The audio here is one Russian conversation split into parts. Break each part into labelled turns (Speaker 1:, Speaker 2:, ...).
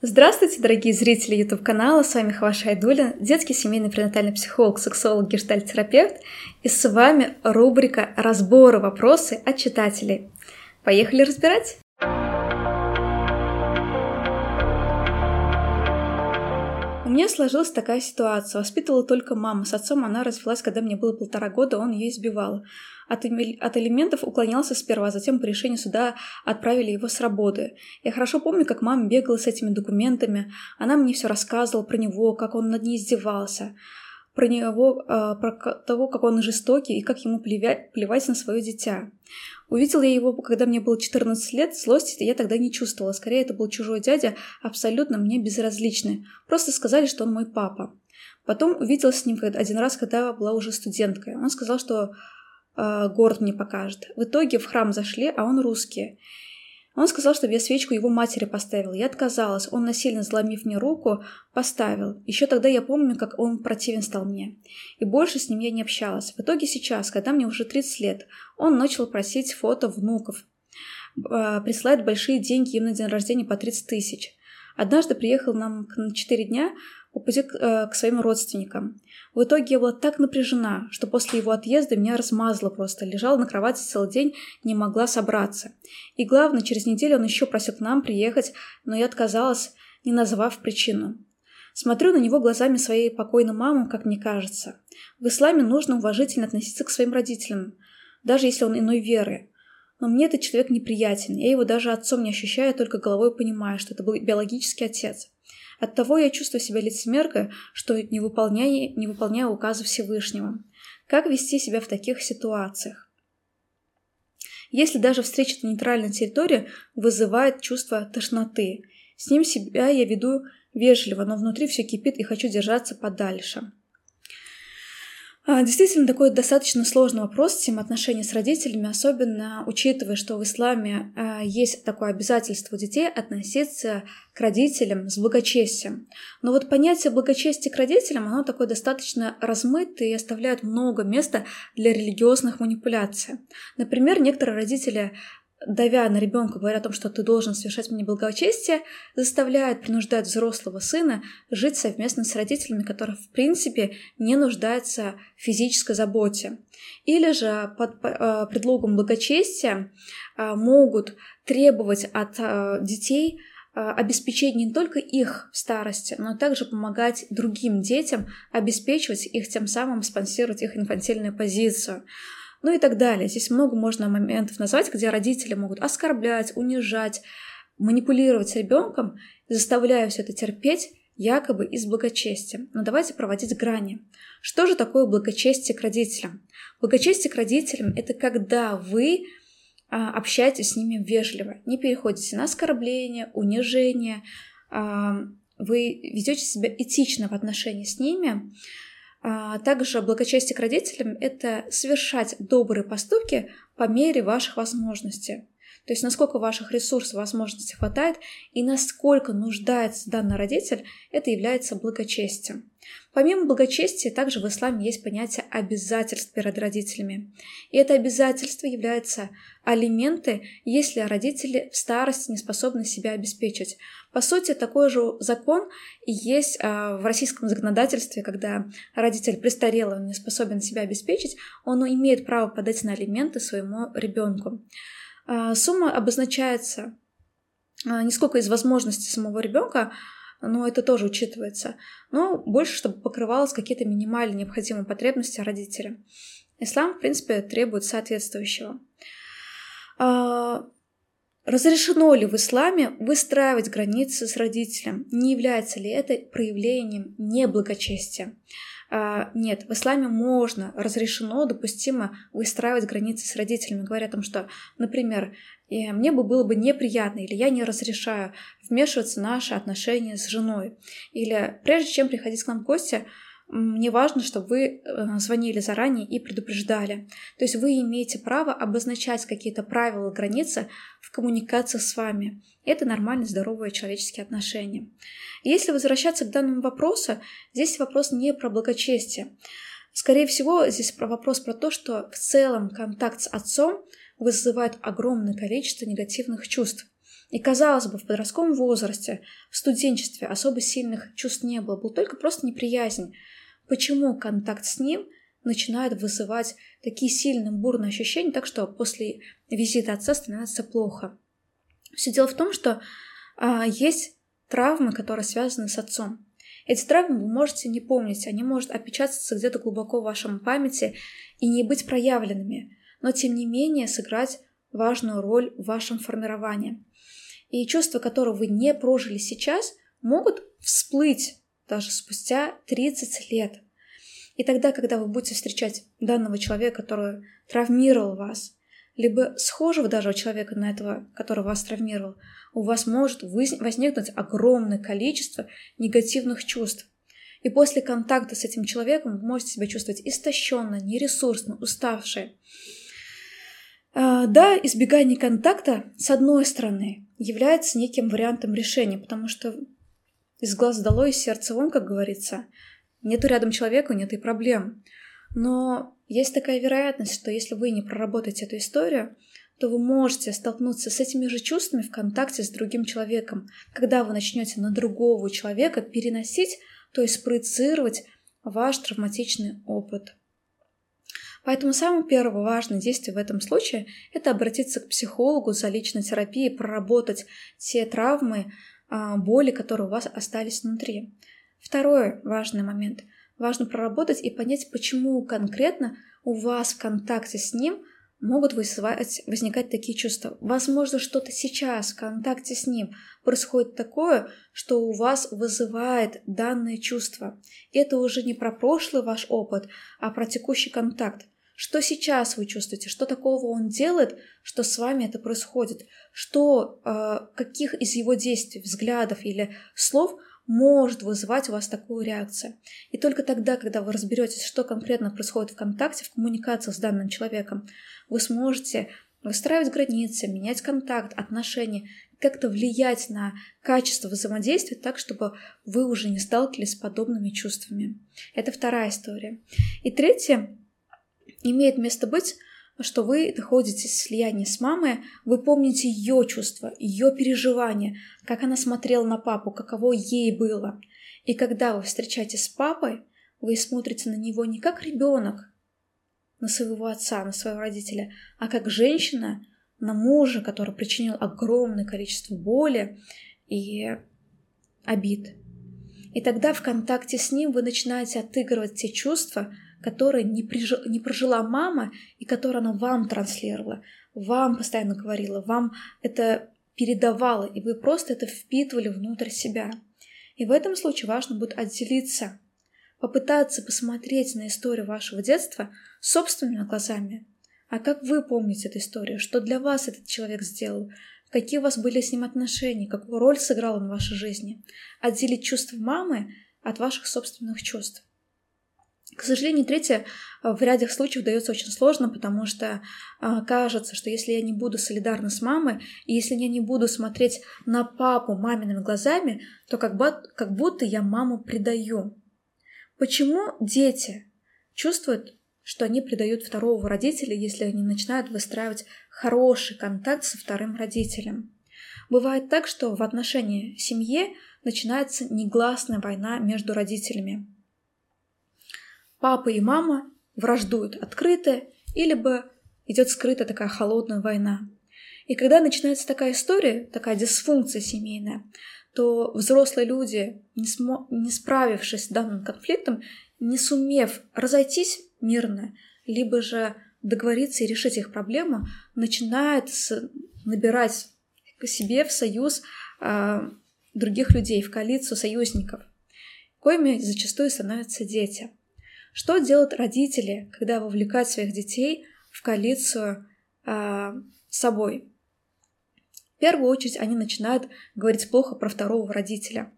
Speaker 1: Здравствуйте, дорогие зрители YouTube-канала, с вами Хаваша Айдуля, детский семейный пренатальный психолог, сексолог, гештальт-терапевт, и с вами рубрика «Разборы вопросы от читателей». Поехали разбирать! У меня сложилась такая ситуация. Воспитывала только мама. С отцом она развелась, когда мне было полтора года, он ее избивал. От, от элементов уклонялся сперва, а затем по решению суда отправили его с работы. Я хорошо помню, как мама бегала с этими документами. Она мне все рассказывала про него, как он над ней издевался про него, а, про того, как он жестокий и как ему плевать, плевать на свое дитя. Увидела я его, когда мне было 14 лет, злости я тогда не чувствовала. Скорее, это был чужой дядя, абсолютно мне безразличный. Просто сказали, что он мой папа. Потом увидела с ним один раз, когда была уже студенткой. Он сказал, что э, город мне покажет. В итоге в храм зашли, а он русский. Он сказал, чтобы я свечку его матери поставила. Я отказалась. Он, насильно заломив мне руку, поставил. Еще тогда я помню, как он противен стал мне. И больше с ним я не общалась. В итоге сейчас, когда мне уже 30 лет, он начал просить фото внуков. Э, присылать большие деньги им на день рождения по 30 тысяч. Однажды приехал нам на 4 дня по пути к, э, к своим родственникам. В итоге я была так напряжена, что после его отъезда меня размазало просто. Лежала на кровати целый день, не могла собраться. И главное, через неделю он еще просил к нам приехать, но я отказалась, не назвав причину. Смотрю на него глазами своей покойной мамы, как мне кажется. В исламе нужно уважительно относиться к своим родителям, даже если он иной веры. Но мне этот человек неприятен, я его даже отцом не ощущаю, только головой понимаю, что это был биологический отец. Оттого я чувствую себя лицемеркой, что не выполняю, не выполняю указы Всевышнего. Как вести себя в таких ситуациях? Если даже встреча на нейтральной территории вызывает чувство тошноты, с ним себя я веду вежливо, но внутри все кипит и хочу держаться подальше. А, действительно, такой достаточно сложный вопрос взаимоотношений с родителями, особенно учитывая, что в исламе а, есть такое обязательство детей относиться к родителям с благочестием. Но вот понятие благочестия к родителям, оно такое достаточно размытое и оставляет много места для религиозных манипуляций. Например, некоторые родители давя на ребенка, говоря о том, что ты должен совершать мне благочестие, заставляет, принуждает взрослого сына жить совместно с родителями, которые, в принципе, не нуждаются в физической заботе. Или же под э, предлогом благочестия э, могут требовать от э, детей обеспечения не только их старости, но также помогать другим детям обеспечивать их, тем самым спонсировать их инфантильную позицию ну и так далее. Здесь много можно моментов назвать, где родители могут оскорблять, унижать, манипулировать ребенком, заставляя все это терпеть, якобы из благочестия. Но давайте проводить грани. Что же такое благочестие к родителям? Благочестие к родителям – это когда вы а, общаетесь с ними вежливо, не переходите на оскорбление, унижение, а, вы ведете себя этично в отношении с ними, также благочестие к родителям – это совершать добрые поступки по мере ваших возможностей. То есть насколько ваших ресурсов, возможностей хватает и насколько нуждается данный родитель, это является благочестием. Помимо благочестия, также в исламе есть понятие обязательств перед родителями. И это обязательство является алименты, если родители в старости не способны себя обеспечить. По сути, такой же закон есть а, в российском законодательстве, когда родитель престарелый, не способен себя обеспечить, он имеет право подать на алименты своему ребенку. А, сумма обозначается а, не сколько из возможностей самого ребенка, но это тоже учитывается, но больше, чтобы покрывалось какие-то минимальные необходимые потребности родителя. Ислам, в принципе, требует соответствующего. А, разрешено ли в исламе выстраивать границы с родителем? Не является ли это проявлением неблагочестия? А, нет, в исламе можно, разрешено, допустимо выстраивать границы с родителями, говоря о том, что, например, мне бы было бы неприятно, или я не разрешаю вмешиваться в наши отношения с женой. Или прежде чем приходить к нам в гости, мне важно, чтобы вы э, звонили заранее и предупреждали. То есть вы имеете право обозначать какие-то правила, границы в коммуникации с вами. Это нормальные, здоровые человеческие отношения. Если возвращаться к данному вопросу, здесь вопрос не про благочестие. Скорее всего, здесь про вопрос про то, что в целом контакт с отцом вызывает огромное количество негативных чувств. И казалось бы, в подростковом возрасте, в студенчестве особо сильных чувств не было, был только просто неприязнь. Почему контакт с ним начинает вызывать такие сильные бурные ощущения, так что после визита отца становится плохо? Все дело в том, что а, есть травмы, которые связаны с отцом. Эти травмы вы можете не помнить, они могут опечататься где-то глубоко в вашем памяти и не быть проявленными, но тем не менее сыграть важную роль в вашем формировании. И чувства, которые вы не прожили сейчас, могут всплыть даже спустя 30 лет. И тогда, когда вы будете встречать данного человека, который травмировал вас, либо схожего даже человека на этого, который вас травмировал, у вас может возникнуть огромное количество негативных чувств. И после контакта с этим человеком вы можете себя чувствовать истощенно, нересурсно, уставшей. А, да, избегание контакта, с одной стороны, является неким вариантом решения, потому что из глаз долой, из сердца вон, как говорится. Нету рядом человека, нет и проблем. Но есть такая вероятность, что если вы не проработаете эту историю, то вы можете столкнуться с этими же чувствами в контакте с другим человеком, когда вы начнете на другого человека переносить, то есть проецировать ваш травматичный опыт. Поэтому самое первое важное действие в этом случае – это обратиться к психологу за личной терапией, проработать те травмы, боли, которые у вас остались внутри. Второй важный момент – важно проработать и понять, почему конкретно у вас в контакте с ним могут вызывать, возникать такие чувства. Возможно, что-то сейчас в контакте с ним происходит такое, что у вас вызывает данное чувство. Это уже не про прошлый ваш опыт, а про текущий контакт. Что сейчас вы чувствуете? Что такого он делает, что с вами это происходит? Что, э, каких из его действий, взглядов или слов может вызывать у вас такую реакцию. И только тогда, когда вы разберетесь, что конкретно происходит в контакте, в коммуникациях с данным человеком, вы сможете выстраивать границы, менять контакт, отношения, как-то влиять на качество взаимодействия так, чтобы вы уже не сталкивались с подобными чувствами. Это вторая история. И третье, имеет место быть что вы находитесь в слиянии с мамой, вы помните ее чувства, ее переживания, как она смотрела на папу, каково ей было. И когда вы встречаетесь с папой, вы смотрите на него не как ребенок, на своего отца, на своего родителя, а как женщина на мужа, который причинил огромное количество боли и обид. И тогда в контакте с ним вы начинаете отыгрывать те чувства, которые не, прижи, не прожила мама и которые она вам транслировала, вам постоянно говорила, вам это передавала, и вы просто это впитывали внутрь себя. И в этом случае важно будет отделиться, попытаться посмотреть на историю вашего детства собственными глазами. А как вы помните эту историю? Что для вас этот человек сделал? Какие у вас были с ним отношения? Какую роль сыграл он в вашей жизни? Отделить чувства мамы от ваших собственных чувств. К сожалению, третье э, в ряде случаев дается очень сложно, потому что э, кажется, что если я не буду солидарна с мамой, и если я не буду смотреть на папу мамиными глазами, то как, бы, как будто я маму предаю. Почему дети чувствуют, что они предают второго родителя, если они начинают выстраивать хороший контакт со вторым родителем? Бывает так, что в отношении семьи начинается негласная война между родителями. Папа и мама враждуют открыто, или бы идет скрытая такая холодная война. И когда начинается такая история, такая дисфункция семейная, то взрослые люди, не, смо- не справившись с данным конфликтом, не сумев разойтись мирно, либо же договориться и решить их проблему, начинают с- набирать к себе в союз э, других людей, в коалицию союзников, коими зачастую становятся дети. Что делают родители, когда вовлекают своих детей в коалицию э, с собой? В первую очередь они начинают говорить плохо про второго родителя.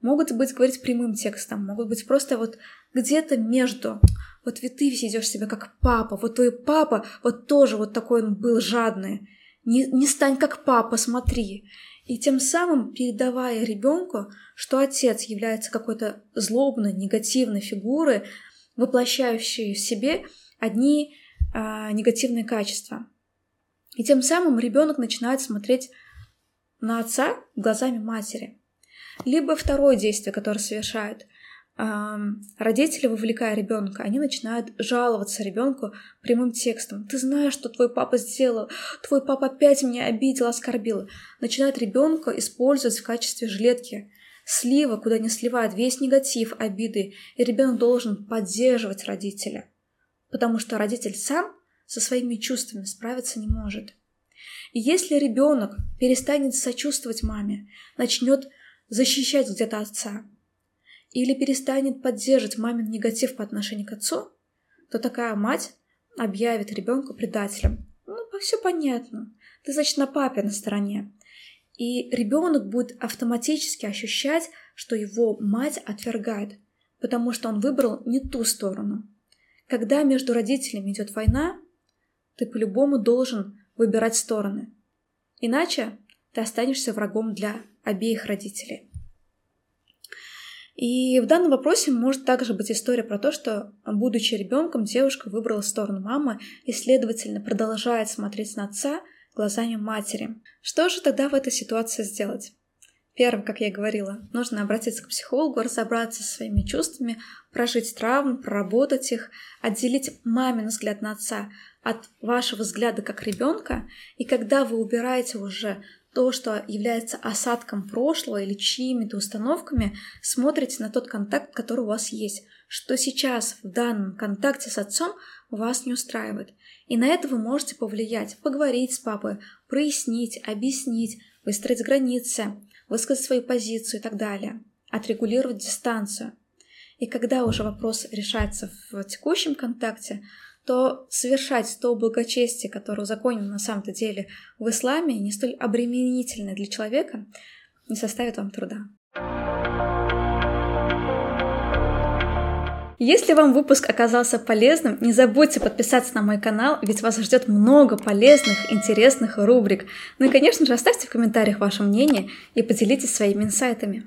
Speaker 1: Могут быть говорить прямым текстом, могут быть просто вот где-то между. Вот ведь ты ведешь себя как папа, вот твой папа вот тоже вот такой он был жадный. Не, не стань как папа, смотри. И тем самым передавая ребенку, что отец является какой-то злобной, негативной фигурой, воплощающие в себе одни а, негативные качества. И тем самым ребенок начинает смотреть на отца глазами матери. Либо второе действие, которое совершают – родители, вовлекая ребенка, они начинают жаловаться ребенку прямым текстом. Ты знаешь, что твой папа сделал, твой папа опять меня обидел, оскорбил. Начинают ребенка использовать в качестве жилетки, слива, куда не сливают весь негатив, обиды, и ребенок должен поддерживать родителя, потому что родитель сам со своими чувствами справиться не может. И если ребенок перестанет сочувствовать маме, начнет защищать где-то отца, или перестанет поддерживать мамин негатив по отношению к отцу, то такая мать объявит ребенка предателем. Ну, все понятно. Ты, значит, на папе на стороне. И ребенок будет автоматически ощущать, что его мать отвергает, потому что он выбрал не ту сторону. Когда между родителями идет война, ты по-любому должен выбирать стороны. Иначе ты останешься врагом для обеих родителей. И в данном вопросе может также быть история про то, что, будучи ребенком, девушка выбрала сторону мамы и, следовательно, продолжает смотреть на отца глазами матери. Что же тогда в этой ситуации сделать? Первым, как я и говорила, нужно обратиться к психологу, разобраться со своими чувствами, прожить травмы, проработать их, отделить мамин взгляд на отца от вашего взгляда как ребенка, и когда вы убираете уже то, что является осадком прошлого или чьими-то установками, смотрите на тот контакт, который у вас есть, что сейчас в данном контакте с отцом вас не устраивает. И на это вы можете повлиять, поговорить с папой, прояснить, объяснить, выстроить границы, высказать свою позицию и так далее, отрегулировать дистанцию. И когда уже вопрос решается в текущем контакте, то совершать то благочестие, которое узаконено на самом-то деле в исламе, не столь обременительное для человека, не составит вам труда. Если вам выпуск оказался полезным, не забудьте подписаться на мой канал, ведь вас ждет много полезных, интересных рубрик. Ну и, конечно же, оставьте в комментариях ваше мнение и поделитесь своими инсайтами.